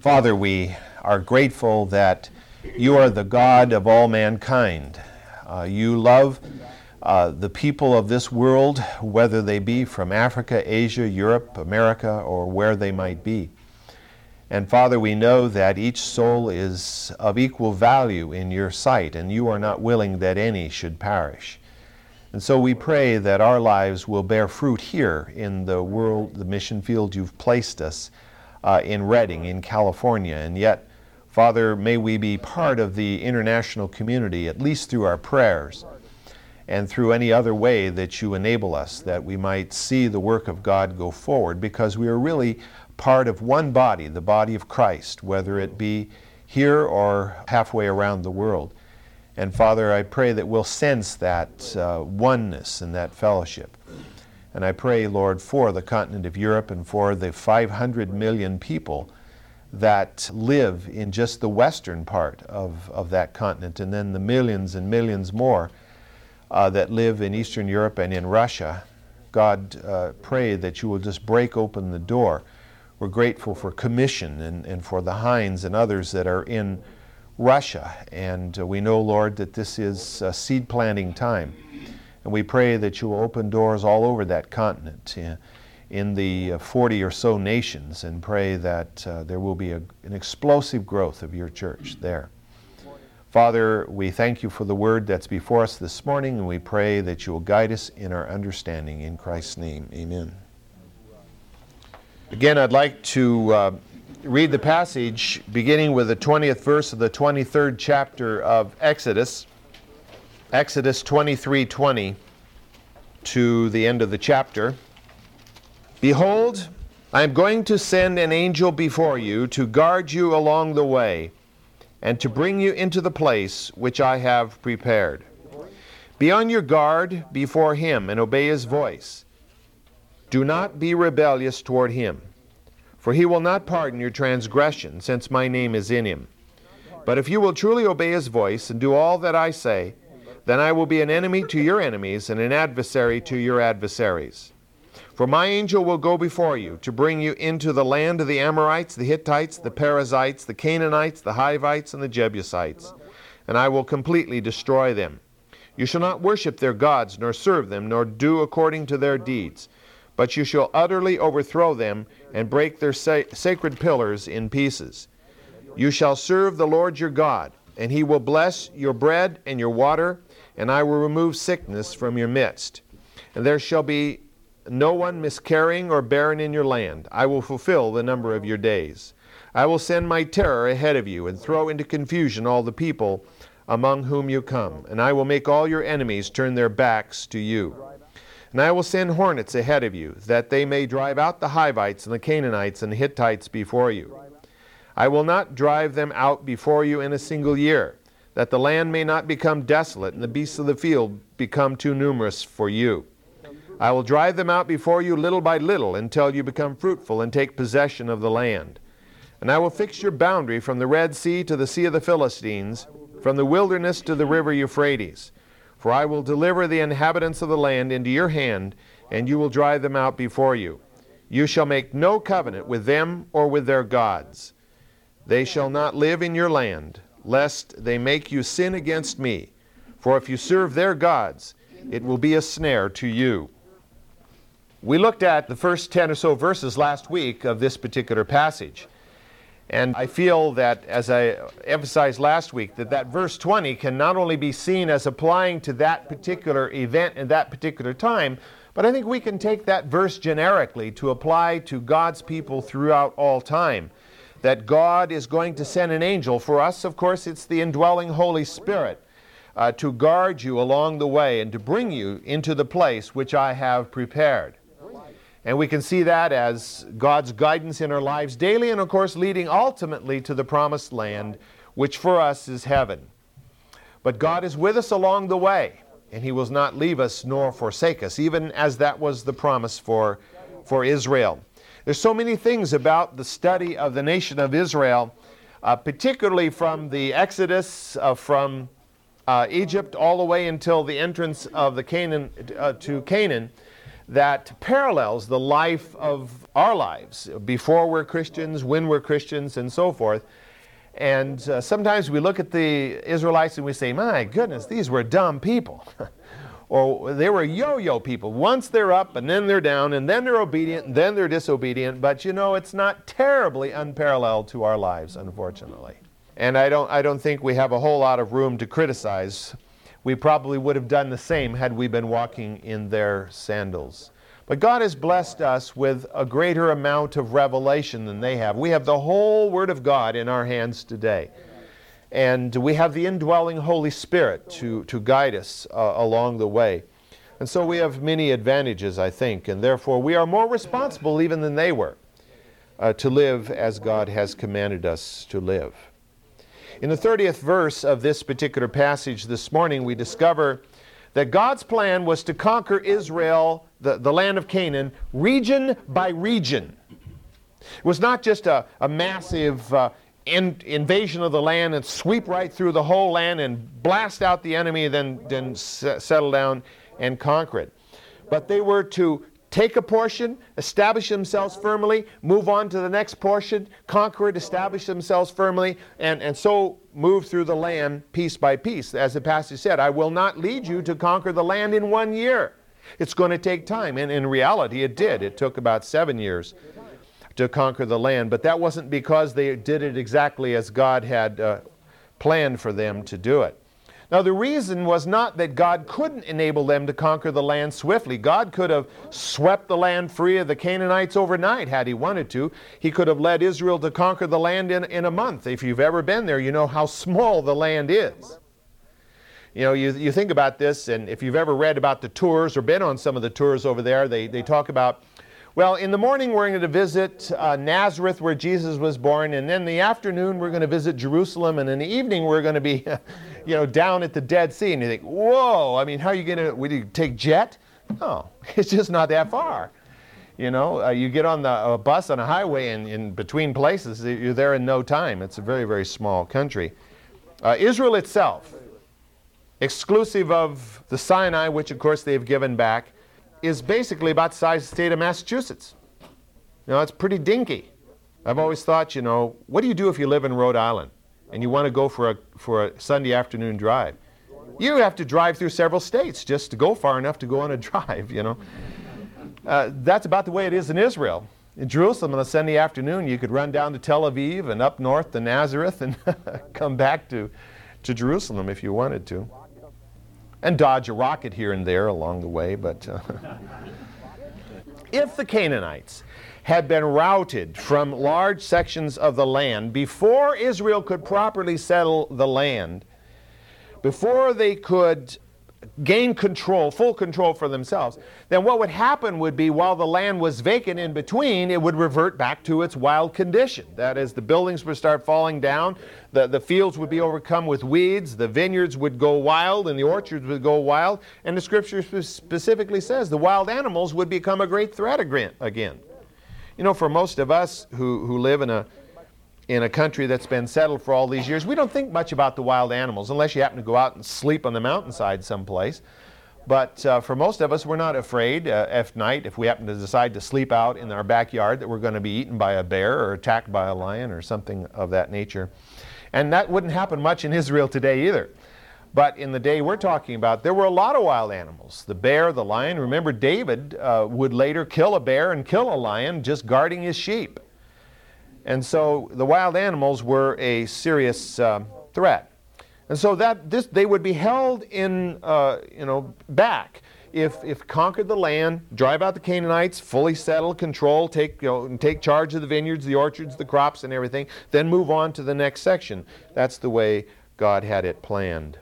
Father, we are grateful that you are the God of all mankind. Uh, you love uh, the people of this world, whether they be from Africa, Asia, Europe, America, or where they might be. And Father, we know that each soul is of equal value in your sight, and you are not willing that any should perish. And so we pray that our lives will bear fruit here in the world, the mission field you've placed us uh, in Redding, in California. And yet, Father, may we be part of the international community, at least through our prayers and through any other way that you enable us, that we might see the work of God go forward, because we are really part of one body, the body of Christ, whether it be here or halfway around the world. And Father, I pray that we'll sense that uh, oneness and that fellowship. And I pray, Lord, for the continent of Europe and for the 500 million people that live in just the western part of, of that continent, and then the millions and millions more uh, that live in Eastern Europe and in Russia. God, uh, pray that you will just break open the door. We're grateful for Commission and, and for the Heinz and others that are in Russia. And uh, we know, Lord, that this is seed planting time. And we pray that you will open doors all over that continent uh, in the uh, 40 or so nations and pray that uh, there will be a, an explosive growth of your church there. Father, we thank you for the word that's before us this morning, and we pray that you will guide us in our understanding. In Christ's name, amen. Again, I'd like to uh, read the passage beginning with the 20th verse of the 23rd chapter of Exodus. Exodus 23:20 to the end of the chapter. Behold, I am going to send an angel before you to guard you along the way and to bring you into the place which I have prepared. Be on your guard before him and obey his voice. Do not be rebellious toward him, for he will not pardon your transgression, since my name is in him. But if you will truly obey his voice and do all that I say, then I will be an enemy to your enemies and an adversary to your adversaries. For my angel will go before you to bring you into the land of the Amorites, the Hittites, the Perizzites, the Canaanites, the Hivites, and the Jebusites, and I will completely destroy them. You shall not worship their gods, nor serve them, nor do according to their deeds, but you shall utterly overthrow them and break their sa- sacred pillars in pieces. You shall serve the Lord your God, and he will bless your bread and your water and I will remove sickness from your midst. And there shall be no one miscarrying or barren in your land. I will fulfill the number of your days. I will send my terror ahead of you and throw into confusion all the people among whom you come, and I will make all your enemies turn their backs to you. And I will send hornets ahead of you, that they may drive out the Hivites and the Canaanites and the Hittites before you. I will not drive them out before you in a single year that the land may not become desolate and the beasts of the field become too numerous for you. I will drive them out before you little by little until you become fruitful and take possession of the land. And I will fix your boundary from the Red Sea to the Sea of the Philistines, from the wilderness to the river Euphrates. For I will deliver the inhabitants of the land into your hand, and you will drive them out before you. You shall make no covenant with them or with their gods. They shall not live in your land lest they make you sin against me. For if you serve their gods, it will be a snare to you. We looked at the first 10 or so verses last week of this particular passage. And I feel that, as I emphasized last week, that that verse 20 can not only be seen as applying to that particular event in that particular time, but I think we can take that verse generically to apply to God's people throughout all time that God is going to send an angel. For us, of course, it's the indwelling Holy Spirit uh, to guard you along the way and to bring you into the place which I have prepared. And we can see that as God's guidance in our lives daily, and of course, leading ultimately to the promised land, which for us is heaven. But God is with us along the way, and He will not leave us nor forsake us, even as that was the promise for, for Israel. There's so many things about the study of the nation of Israel, uh, particularly from the Exodus uh, from uh, Egypt all the way until the entrance of the Canaan uh, to Canaan, that parallels the life of our lives before we're Christians, when we're Christians, and so forth. And uh, sometimes we look at the Israelites and we say, my goodness, these were dumb people. or they were yo yo people. Once they're up and then they're down and then they're obedient and then they're disobedient. But you know, it's not terribly unparalleled to our lives, unfortunately. And I don't, I don't think we have a whole lot of room to criticize we probably would have done the same had we been walking in their sandals. But God has blessed us with a greater amount of revelation than they have. We have the whole Word of God in our hands today. And we have the indwelling Holy Spirit to, to guide us uh, along the way. And so we have many advantages, I think, and therefore we are more responsible even than they were uh, to live as God has commanded us to live. In the 30th verse of this particular passage this morning, we discover that God's plan was to conquer Israel, the, the land of Canaan, region by region. It was not just a, a massive uh, in, invasion of the land and sweep right through the whole land and blast out the enemy, then, then settle down and conquer it. But they were to take a portion, establish themselves firmly, move on to the next portion, conquer it, establish themselves firmly, and, and so move through the land piece by piece. As the passage said, I will not lead you to conquer the land in one year. It's going to take time. And in reality, it did. It took about seven years to conquer the land. But that wasn't because they did it exactly as God had uh, planned for them to do it. Now, the reason was not that God couldn't enable them to conquer the land swiftly. God could have swept the land free of the Canaanites overnight had He wanted to. He could have led Israel to conquer the land in, in a month. If you've ever been there, you know how small the land is. You know, you, you think about this, and if you've ever read about the tours or been on some of the tours over there, they, they talk about well, in the morning we're going to visit uh, Nazareth where Jesus was born, and then in the afternoon we're going to visit Jerusalem, and in the evening we're going to be, you know, down at the Dead Sea. And you think, whoa! I mean, how are you going to? Would you take jet? No, it's just not that far. You know, uh, you get on the bus on a highway, and in between places, you're there in no time. It's a very, very small country. Uh, Israel itself, exclusive of the Sinai, which of course they've given back is basically about the size of the state of Massachusetts. You know, it's pretty dinky. I've always thought, you know, what do you do if you live in Rhode Island and you want to go for a, for a Sunday afternoon drive? You have to drive through several states just to go far enough to go on a drive, you know. Uh, that's about the way it is in Israel. In Jerusalem on a Sunday afternoon, you could run down to Tel Aviv and up north to Nazareth and come back to, to Jerusalem if you wanted to and dodge a rocket here and there along the way. But uh, if the Canaanites had been routed from large sections of the land before Israel could properly settle the land, before they could gain control, full control for themselves, then what would happen would be while the land was vacant in between, it would revert back to its wild condition. That is, the buildings would start falling down, the, the fields would be overcome with weeds, the vineyards would go wild, and the orchards would go wild. And the scripture specifically says the wild animals would become a great threat again. You know, for most of us who, who live in a in a country that's been settled for all these years, we don't think much about the wild animals unless you happen to go out and sleep on the mountainside someplace. But uh, for most of us, we're not afraid uh, at night if we happen to decide to sleep out in our backyard that we're going to be eaten by a bear or attacked by a lion or something of that nature. And that wouldn't happen much in Israel today either. But in the day we're talking about, there were a lot of wild animals. The bear, the lion. Remember, David uh, would later kill a bear and kill a lion just guarding his sheep. And so the wild animals were a serious uh, threat. And so that this, they would be held in, uh, you know, back if, if conquered the land, drive out the Canaanites, fully settle, control, take, you know, take charge of the vineyards, the orchards, the crops, and everything, then move on to the next section. That's the way God had it planned.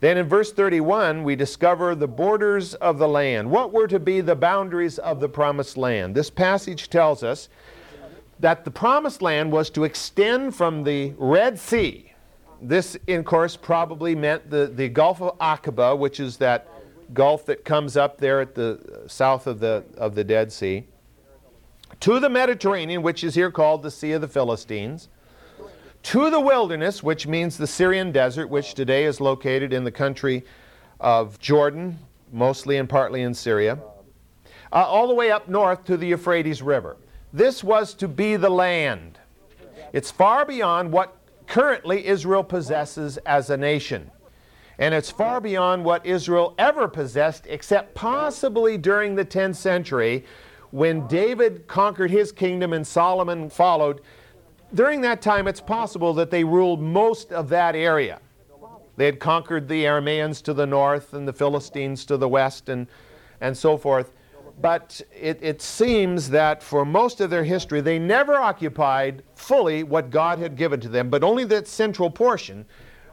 Then in verse 31, we discover the borders of the land. What were to be the boundaries of the promised land? This passage tells us that the promised land was to extend from the Red Sea. This, of course, probably meant the, the Gulf of Aqaba, which is that gulf that comes up there at the south of the, of the Dead Sea, to the Mediterranean, which is here called the Sea of the Philistines, to the wilderness, which means the Syrian desert, which today is located in the country of Jordan, mostly and partly in Syria uh, all the way up north to the Euphrates River. This was to be the land. It's far beyond what currently Israel possesses as a nation. And it's far beyond what Israel ever possessed, except possibly during the 10th century when David conquered his kingdom and Solomon followed. During that time, it's possible that they ruled most of that area. They had conquered the Arameans to the north and the Philistines to the west and, and so forth. But it, it seems that for most of their history, they never occupied fully what God had given to them, but only that central portion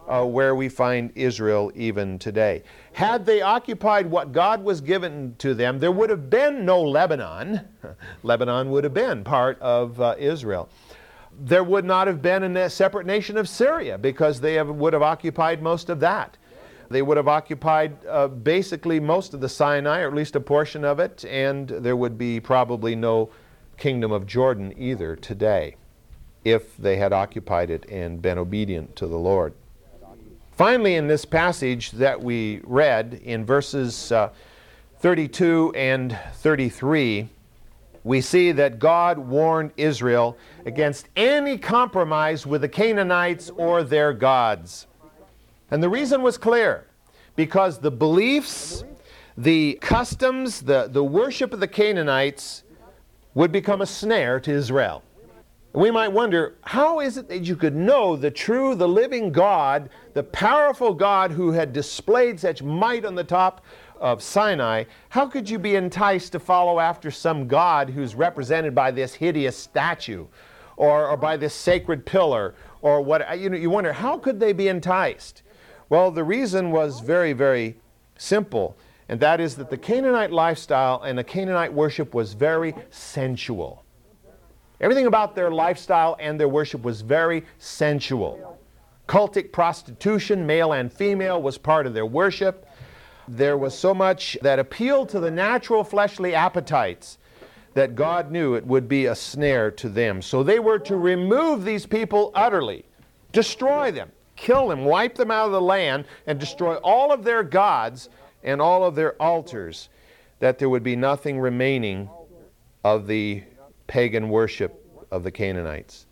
uh, where we find Israel even today. Had they occupied what God was given to them, there would have been no Lebanon. Lebanon would have been part of uh, Israel. There would not have been a separate nation of Syria because they have, would have occupied most of that. They would have occupied uh, basically most of the Sinai, or at least a portion of it, and there would be probably no kingdom of Jordan either today if they had occupied it and been obedient to the Lord. Finally, in this passage that we read in verses uh, 32 and 33, we see that God warned Israel against any compromise with the Canaanites or their gods. And the reason was clear because the beliefs, the customs, the, the worship of the Canaanites would become a snare to Israel. We might wonder, how is it that you could know the true, the living God, the powerful God who had displayed such might on the top of Sinai? How could you be enticed to follow after some God who's represented by this hideous statue or, or by this sacred pillar or what? You know, you wonder, how could they be enticed? Well, the reason was very, very simple, and that is that the Canaanite lifestyle and the Canaanite worship was very sensual. Everything about their lifestyle and their worship was very sensual. Cultic prostitution, male and female, was part of their worship. There was so much that appealed to the natural fleshly appetites that God knew it would be a snare to them. So they were to remove these people utterly, destroy them, kill them, wipe them out of the land, and destroy all of their gods and all of their altars, that there would be nothing remaining of the pagan worship of the Canaanites.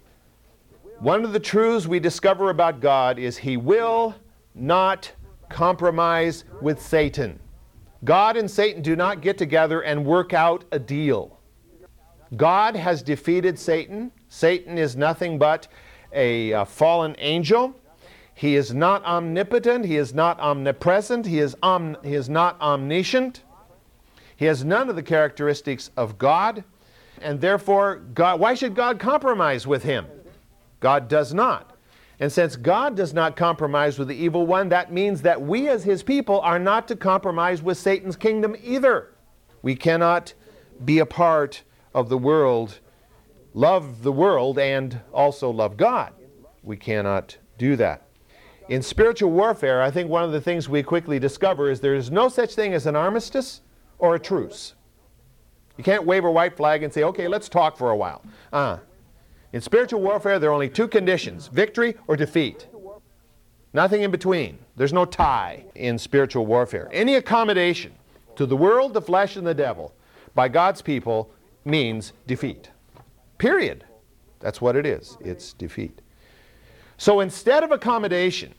One of the truths we discover about God is He will not compromise with Satan. God and Satan do not get together and work out a deal. God has defeated Satan. Satan is nothing but a, a fallen angel. He is not omnipotent. He is not omnipresent. He is, om, he is not omniscient. He has none of the characteristics of God and therefore, God, why should God compromise with him? God does not. And since God does not compromise with the evil one, that means that we as his people are not to compromise with Satan's kingdom either. We cannot be a part of the world, love the world, and also love God. We cannot do that. In spiritual warfare, I think one of the things we quickly discover is there is no such thing as an armistice or a truce. You can't wave a white flag and say, okay, let's talk for a while. Uh, in spiritual warfare, there are only two conditions victory or defeat. Nothing in between. There's no tie in spiritual warfare. Any accommodation to the world, the flesh, and the devil by God's people means defeat. Period. That's what it is. It's defeat. So instead of accommodation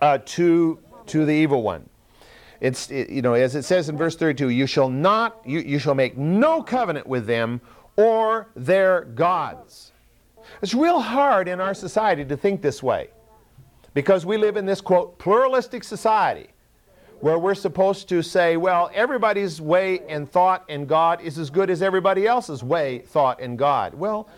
uh, to, to the evil one, it's, it, you know, as it says in verse 32, you shall not, you, you shall make no covenant with them or their gods. It's real hard in our society to think this way because we live in this, quote, pluralistic society where we're supposed to say, well, everybody's way and thought and God is as good as everybody else's way, thought, and God. Well,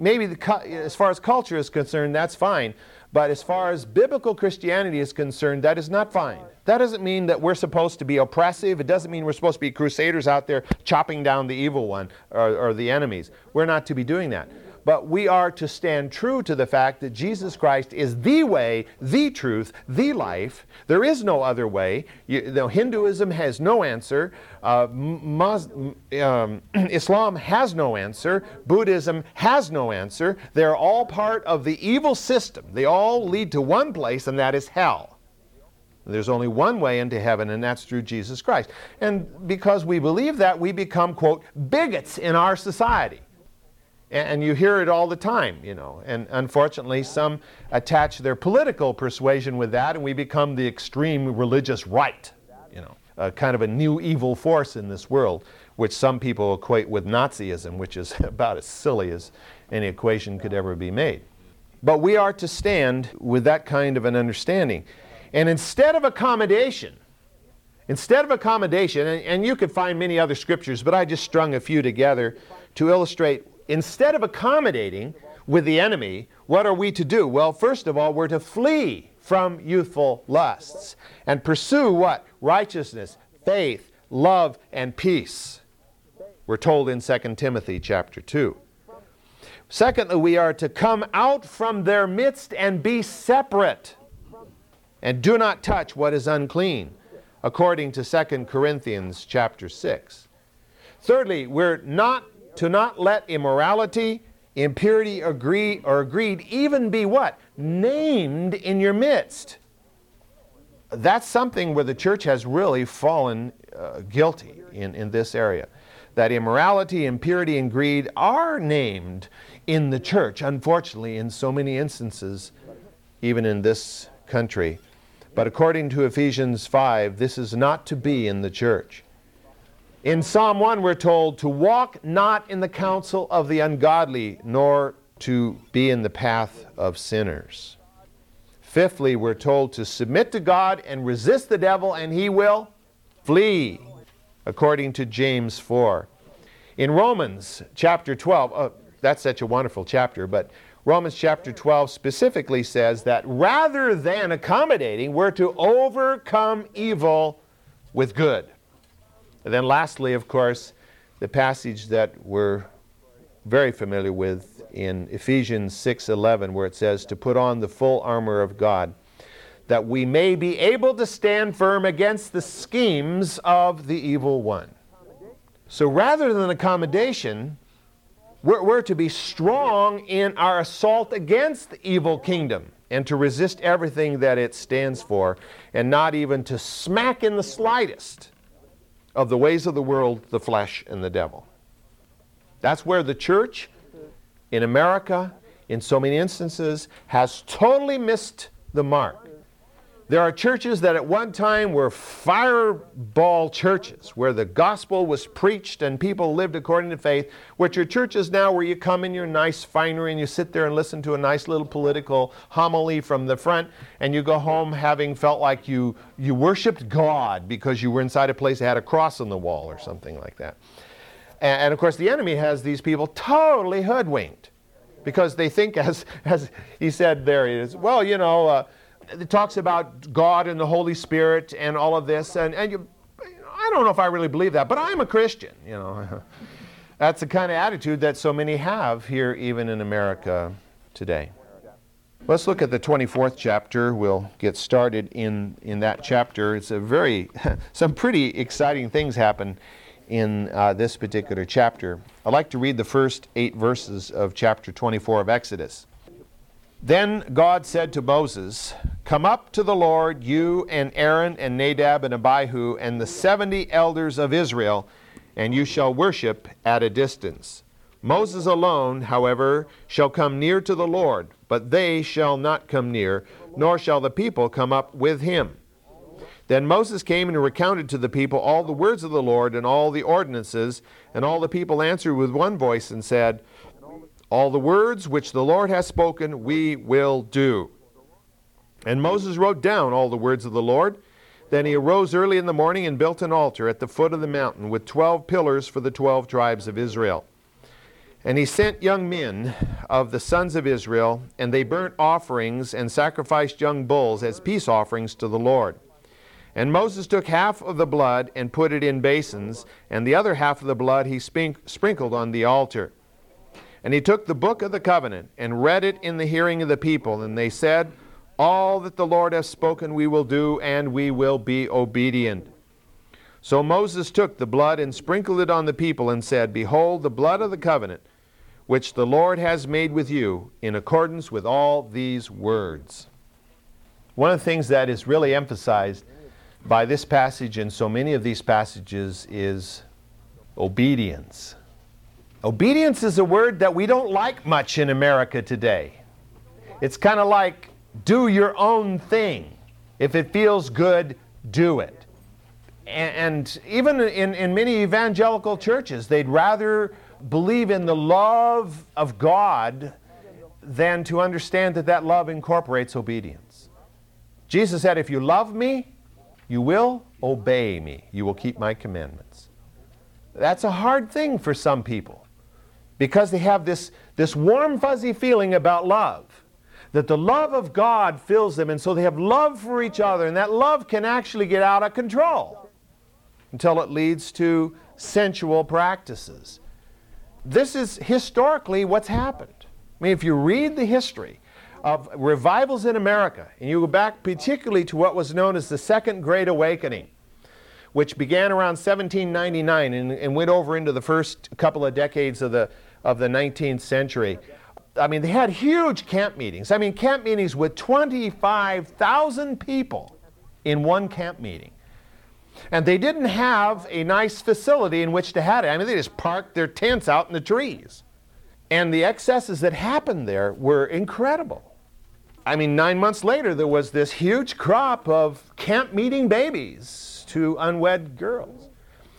maybe the, as far as culture is concerned, that's fine. But as far as biblical Christianity is concerned, that is not fine. That doesn't mean that we're supposed to be oppressive. It doesn't mean we're supposed to be crusaders out there chopping down the evil one or, or the enemies. We're not to be doing that but we are to stand true to the fact that Jesus Christ is the way, the truth, the life. There is no other way. You, know, Hinduism has no answer. Uh, um, Islam has no answer. Buddhism has no answer. They're all part of the evil system. They all lead to one place, and that is hell. There's only one way into heaven, and that's through Jesus Christ. And because we believe that, we become, quote, bigots in our society. And you hear it all the time, you know. And unfortunately, some attach their political persuasion with that, and we become the extreme religious right, you know, kind of a new evil force in this world, which some people equate with Nazism, which is about as silly as any equation could ever be made. But we are to stand with that kind of an understanding. And instead of accommodation, instead of accommodation, and, and, you could find many other scriptures, but I just strung a few together to illustrate, instead of accommodating with the enemy, what are we to do? Well, first of all, we're to flee from youthful lusts and pursue what? Righteousness, faith, love, and peace. We're told in 2 Timothy chapter 2. Secondly, we are to come out from their midst and be separate and do not touch what is unclean, according to 2 Corinthians chapter 6. Thirdly, we're not to not let immorality, impurity, or greed, or greed even be what? Named in your midst. That's something where the church has really fallen uh, guilty in, in this area. That immorality, impurity, and greed are named in the church, unfortunately, in so many instances, even in this country. But according to Ephesians 5, this is not to be in the church. In Psalm 1, we're told to walk not in the counsel of the ungodly, nor to be in the path of sinners. Fifthly, we're told to submit to God and resist the devil, and he will flee, according to James 4. In Romans chapter 12, uh, that's such a wonderful chapter, but Romans chapter 12 specifically says that rather than accommodating, we're to overcome evil with good. And then, lastly, of course, the passage that we're very familiar with in Ephesians 6:11 where it says to put on the full armor of God that we may be able to stand firm against the schemes of the evil one. So rather than accommodation, we're, we're to be strong in our assault against the evil kingdom and to resist everything that it stands for, and not even to smack in the slightest of the ways of the world, the flesh, and the devil. That's where the church in America, in so many instances, has totally missed the mark. There are churches that at one time were fireball churches where the gospel was preached and people lived according to faith, which are churches now where you come in your nice finery and you sit there and listen to a nice little political homily from the front and you go home having felt like you, you worshiped God because you were inside a place that had a cross on the wall or something like that. And, and of course, the enemy has these people totally hoodwinked because they think, as, as he said there, is, well, you know, uh, it talks about God and the Holy Spirit and all of this, and, and you, I don't know if I really believe that, but I'm a Christian, you know. That's the kind of attitude that so many have here, even in America today. Let's look at the 24th chapter. We'll get started in, in that chapter. It's a very, some pretty exciting things happen in uh, this particular chapter. I'd like to read the first eight verses of chapter 24 of Exodus. Then God said to Moses, Come up to the Lord, you and Aaron and Nadab and Abihu and the seventy elders of Israel, and you shall worship at a distance. Moses alone, however, shall come near to the Lord, but they shall not come near, nor shall the people come up with him. Then Moses came and recounted to the people all the words of the Lord and all the ordinances, and all the people answered with one voice and said, all the words which the Lord has spoken, we will do. And Moses wrote down all the words of the Lord. Then he arose early in the morning and built an altar at the foot of the mountain with twelve pillars for the twelve tribes of Israel. And he sent young men of the sons of Israel, and they burnt offerings and sacrificed young bulls as peace offerings to the Lord. And Moses took half of the blood and put it in basins, and the other half of the blood he sprinkled on the altar. And he took the book of the covenant and read it in the hearing of the people. And they said, All that the Lord has spoken we will do, and we will be obedient. So Moses took the blood and sprinkled it on the people and said, Behold, the blood of the covenant, which the Lord has made with you, in accordance with all these words. One of the things that is really emphasized by this passage and so many of these passages is obedience. Obedience is a word that we don't like much in America today. It's kind of like do your own thing. If it feels good, do it. And, even in, in many evangelical churches, they'd rather believe in the love of God than to understand that that love incorporates obedience. Jesus said, If you love me, you will obey me. You will keep my commandments. That's a hard thing for some people because they have this, this warm, fuzzy feeling about love that the love of God fills them, and so they have love for each other, and that love can actually get out of control until it leads to sensual practices. This is historically what's happened. I mean, if you read the history of revivals in America, and you go back particularly to what was known as the Second Great Awakening, which began around 1799 and, and went over into the first couple of decades of the, of the 19th century. I mean, they had huge camp meetings. I mean, camp meetings with 25,000 people in one camp meeting. And they didn't have a nice facility in which to have it. I mean, they just parked their tents out in the trees. And the excesses that happened there were incredible. I mean, nine months later, there was this huge crop of camp meeting babies to unwed girls.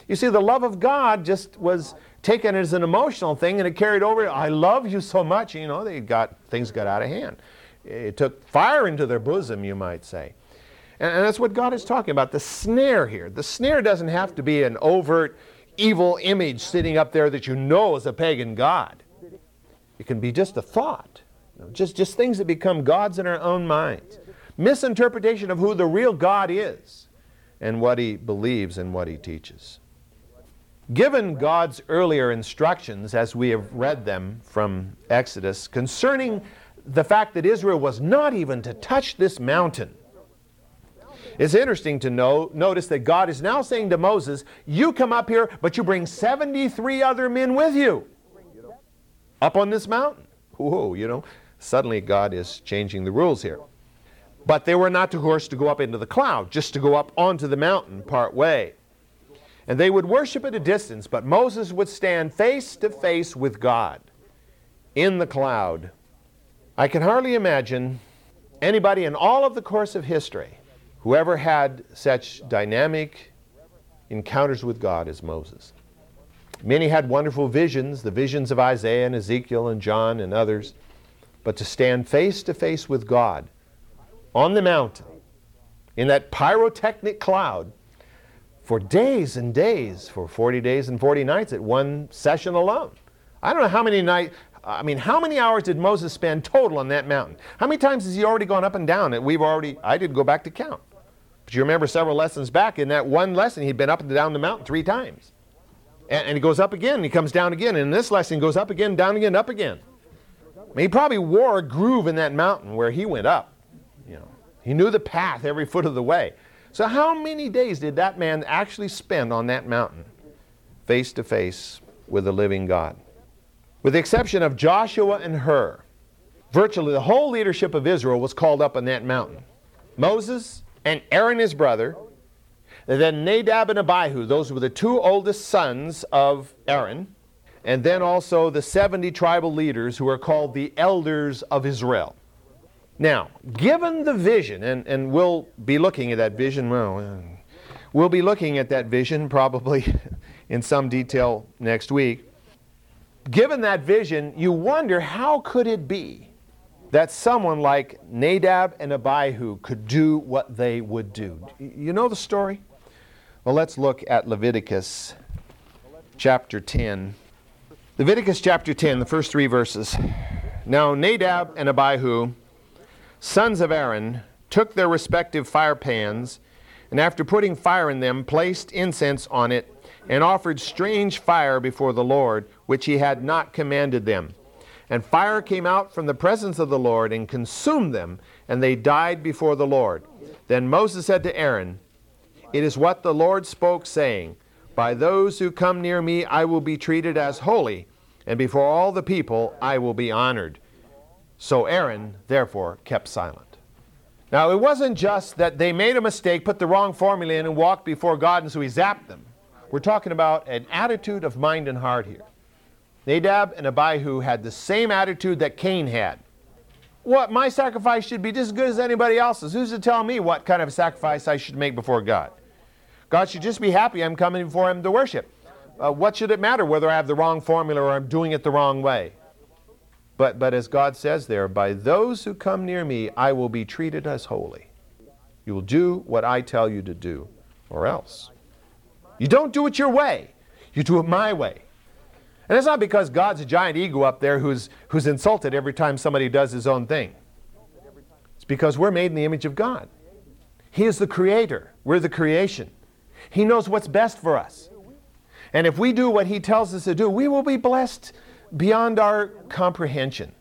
You see, the love of God just was taken as an emotional thing and it carried over. I love you so much. You know, they got things got out of hand. It took fire into their bosom, you might say. And, and that's what God is talking about the snare here. The snare doesn't have to be an overt evil image sitting up there that you know is a pagan God. It can be just a thought, you know, just, just things that become gods in our own minds. Misinterpretation of who the real God is and what he believes and what he teaches. Given God's earlier instructions, as we have read them from Exodus, concerning the fact that Israel was not even to touch this mountain, it's interesting to know, notice that God is now saying to Moses, You come up here, but you bring 73 other men with you up on this mountain. Whoa, you know, suddenly God is changing the rules here. But they were not, of course, to go up into the cloud, just to go up onto the mountain part way. And they would worship at a distance, but Moses would stand face to face with God in the cloud. I can hardly imagine anybody in all of the course of history who ever had such dynamic encounters with God as Moses. Many had wonderful visions, the visions of Isaiah and Ezekiel and John and others, but to stand face to face with God on the mountain in that pyrotechnic cloud for days and days, for 40 days and 40 nights at one session alone. I don't know how many nights, I mean, how many hours did Moses spend total on that mountain? How many times has he already gone up and down it? We've already, I didn't go back to count. But you remember several lessons back, in that one lesson, he'd been up and down the mountain three times. And, and he goes up again, and he comes down again. And in this lesson, he goes up again, down again, up again. I mean, he probably wore a groove in that mountain where he went up. You know, he knew the path every foot of the way. So, how many days did that man actually spend on that mountain, face to face with the living God? With the exception of Joshua and Hur, virtually the whole leadership of Israel was called up on that mountain. Moses and Aaron, his brother, and then Nadab and Abihu, those were the two oldest sons of Aaron, and then also the 70 tribal leaders who are called the elders of Israel. Now, given the vision, and, and we'll be looking at that vision, well, uh, we'll be looking at that vision probably in some detail next week. Given that vision, you wonder how could it be that someone like Nadab and Abihu could do what they would do. You know the story? Well, let's look at Leviticus chapter 10. Leviticus chapter 10, the first three verses. Now, Nadab and Abihu sons of Aaron took their respective fire pans, and after putting fire in them, placed incense on it, and offered strange fire before the Lord, which he had not commanded them. And fire came out from the presence of the Lord and consumed them, and they died before the Lord. Then Moses said to Aaron, It is what the Lord spoke, saying, By those who come near me I will be treated as holy, and before all the people I will be honored. So Aaron, therefore, kept silent. Now, it wasn't just that they made a mistake, put the wrong formula in, and walked before God, and so he zapped them. We're talking about an attitude of mind and heart here. Nadab and Abihu had the same attitude that Cain had. What my sacrifice should be just as good as anybody else's. Who's to tell me what kind of sacrifice I should make before God? God should just be happy I'm coming before Him to worship. Uh, what should it matter whether I have the wrong formula or I'm doing it the wrong way? But, but as God says there, by those who come near me, I will be treated as holy. You will do what I tell you to do, or else. You don't do it your way, you do it my way. And it's not because God's a giant ego up there who's, who's insulted every time somebody does his own thing. It's because we're made in the image of God. He is the creator, we're the creation. He knows what's best for us. And if we do what He tells us to do, we will be blessed beyond our comprehension.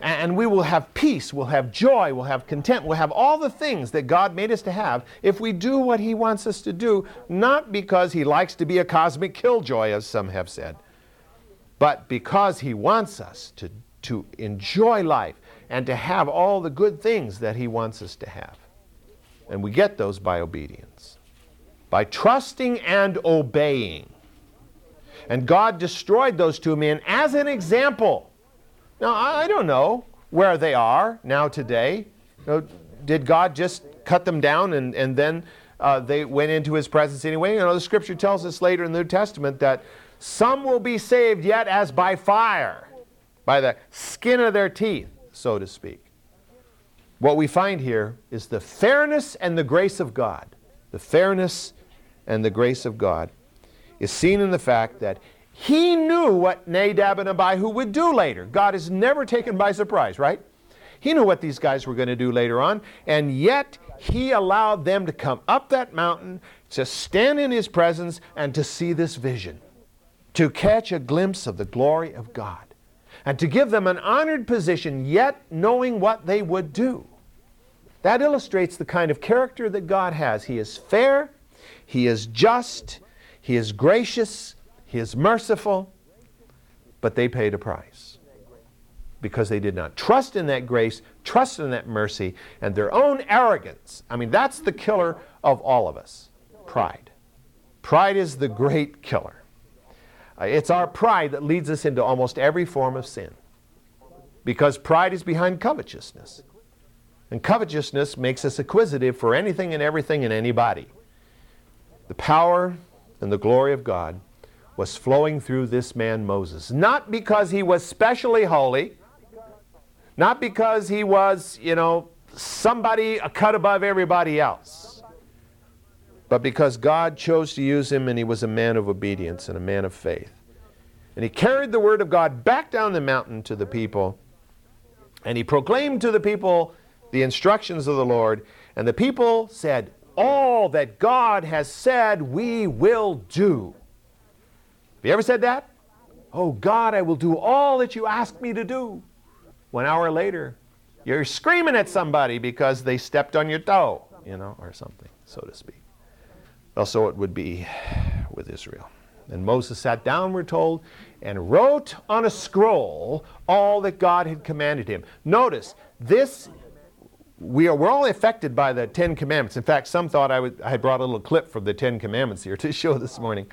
And we will have peace, we'll have joy, we'll have content, we'll have all the things that God made us to have if we do what He wants us to do, not because He likes to be a cosmic killjoy, as some have said, but because He wants us to, to enjoy life and to have all the good things that He wants us to have. And we get those by obedience, by trusting and obeying. And God destroyed those two men as an example. Now, I don't know where they are now today. You know, did God just cut them down and, and then uh, they went into his presence anyway? You know, the scripture tells us later in the New Testament that some will be saved yet as by fire, by the skin of their teeth, so to speak. What we find here is the fairness and the grace of God. The fairness and the grace of God is seen in the fact that he knew what Nadab and Abihu would do later. God is never taken by surprise, right? He knew what these guys were going to do later on, and yet he allowed them to come up that mountain, to stand in his presence, and to see this vision, to catch a glimpse of the glory of God, and to give them an honored position, yet knowing what they would do. That illustrates the kind of character that God has. He is fair, He is just, he is gracious, He is merciful, but they paid a price because they did not trust in that grace, trust in that mercy, and their own arrogance. I mean, that's the killer of all of us pride. Pride is the great killer. Uh, it's our pride that leads us into almost every form of sin because pride is behind covetousness. And covetousness makes us acquisitive for anything and everything and anybody. The power and the glory of God was flowing through this man Moses. Not because he was specially holy, not because he was, you know, somebody a cut above everybody else, but because God chose to use him and he was a man of obedience and a man of faith. And he carried the word of God back down the mountain to the people, and he proclaimed to the people the instructions of the Lord, and the people said, all that God has said we will do. Have you ever said that? Oh God, I will do all that you ask me to do. One hour later, you're screaming at somebody because they stepped on your toe, you know, or something, so to speak. Well, so it would be with Israel. And Moses sat down, we're told, and wrote on a scroll all that God had commanded him. Notice, this we are, we're all affected by the Ten Commandments. In fact, some thought I, would, I had brought a little clip from the Ten Commandments here to show this morning.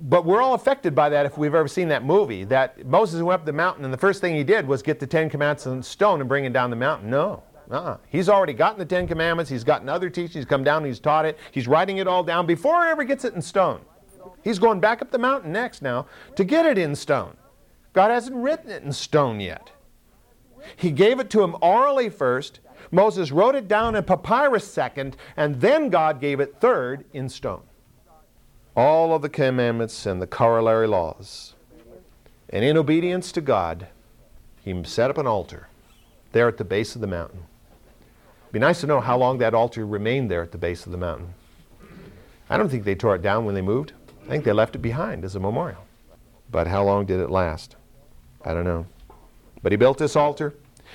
But we're all affected by that if we've ever seen that movie. That Moses went up the mountain and the first thing he did was get the Ten Commandments in stone and bring it down the mountain. No. Uh-uh. He's already gotten the Ten Commandments. He's gotten other teachings. He's come down he's taught it. He's writing it all down before he ever gets it in stone. He's going back up the mountain next now to get it in stone. God hasn't written it in stone yet. He gave it to him orally first. Moses wrote it down in papyrus second, and then God gave it third in stone. All of the commandments and the corollary laws. And in obedience to God, he set up an altar there at the base of the mountain. It'd be nice to know how long that altar remained there at the base of the mountain. I don't think they tore it down when they moved. I think they left it behind as a memorial. But how long did it last? I don't know. But he built this altar,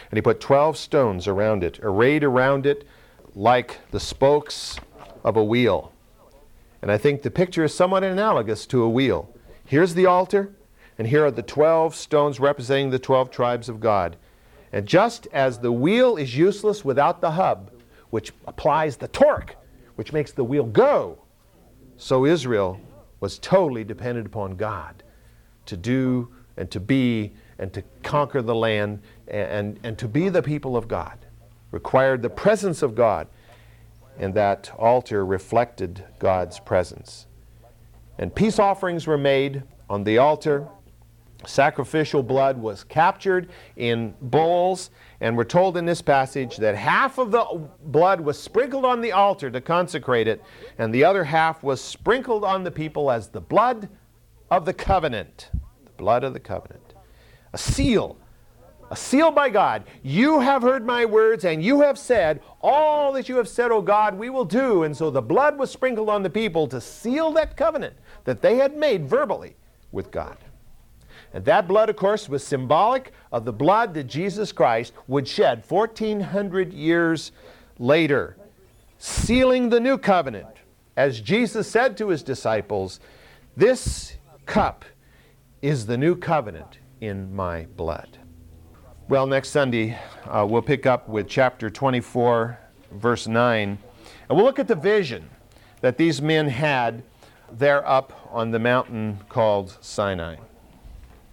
and he put 12 stones around it, arrayed around it like the spokes of a wheel. And I think the picture is somewhat analogous to a wheel. Here's the altar, and here are the 12 stones representing the 12 tribes of God. And just as the wheel is useless without the hub, which applies the torque, which makes the wheel go, so Israel was totally dependent upon God to do and to be and to conquer the land and, and, to be the people of God. Required the presence of God, and that altar reflected God's presence. And peace offerings were made on the altar. Sacrificial blood was captured in bowls, and we're told in this passage that half of the blood was sprinkled on the altar to consecrate it, and the other half was sprinkled on the people as the blood of the covenant. The blood of the covenant. A seal a seal by God. You have heard my words, and you have said, All that you have said, O God, we will do. And so the blood was sprinkled on the people to seal that covenant that they had made verbally with God. And that blood, of course, was symbolic of the blood that Jesus Christ would shed 1,400 years later, sealing the new covenant. As Jesus said to his disciples, This cup is the new covenant in my blood. Well, next Sunday, uh, we'll pick up with chapter 24, verse 9, and we'll look at the vision that these men had there up on the mountain called Sinai.